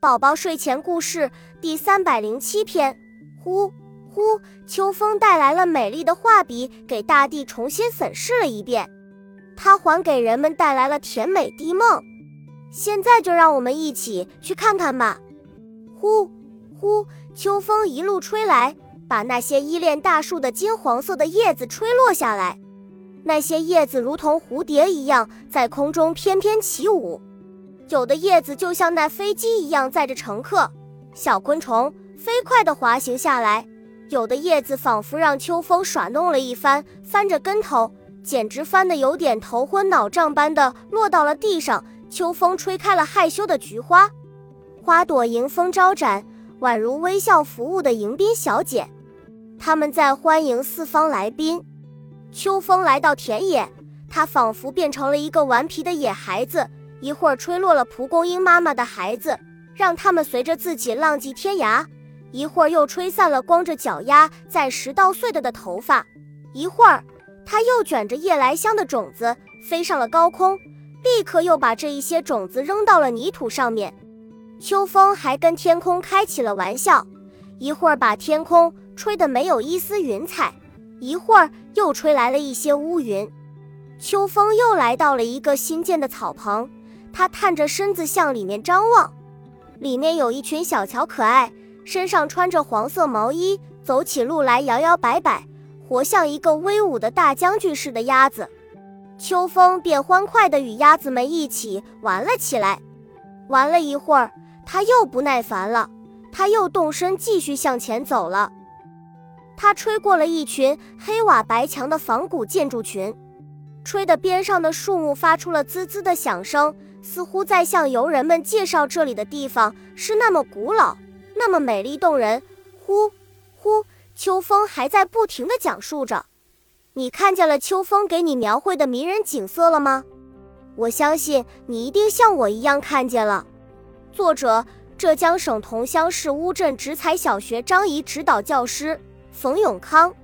宝宝睡前故事第三百零七篇。呼呼，秋风带来了美丽的画笔，给大地重新粉饰了一遍。它还给人们带来了甜美的梦。现在就让我们一起去看看吧。呼呼，秋风一路吹来，把那些依恋大树的金黄色的叶子吹落下来。那些叶子如同蝴蝶一样，在空中翩翩起舞。有的叶子就像那飞机一样载着乘客，小昆虫飞快地滑行下来；有的叶子仿佛让秋风耍弄了一番，翻着跟头，简直翻得有点头昏脑胀般的落到了地上。秋风吹开了害羞的菊花，花朵迎风招展，宛如微笑服务的迎宾小姐，他们在欢迎四方来宾。秋风来到田野，它仿佛变成了一个顽皮的野孩子。一会儿吹落了蒲公英妈妈的孩子，让他们随着自己浪迹天涯；一会儿又吹散了光着脚丫在拾到碎的的头发；一会儿，它又卷着夜来香的种子飞上了高空，立刻又把这一些种子扔到了泥土上面。秋风还跟天空开起了玩笑，一会儿把天空吹得没有一丝云彩，一会儿又吹来了一些乌云。秋风又来到了一个新建的草棚。他探着身子向里面张望，里面有一群小巧可爱，身上穿着黄色毛衣，走起路来摇摇摆摆，活像一个威武的大将军似的鸭子。秋风便欢快地与鸭子们一起玩了起来。玩了一会儿，他又不耐烦了，他又动身继续向前走了。他吹过了一群黑瓦白墙的仿古建筑群，吹得边上的树木发出了滋滋的响声。似乎在向游人们介绍这里的地方是那么古老，那么美丽动人。呼呼，秋风还在不停地讲述着。你看见了秋风给你描绘的迷人景色了吗？我相信你一定像我一样看见了。作者：浙江省桐乡市乌镇直才小学张仪指导教师冯永康。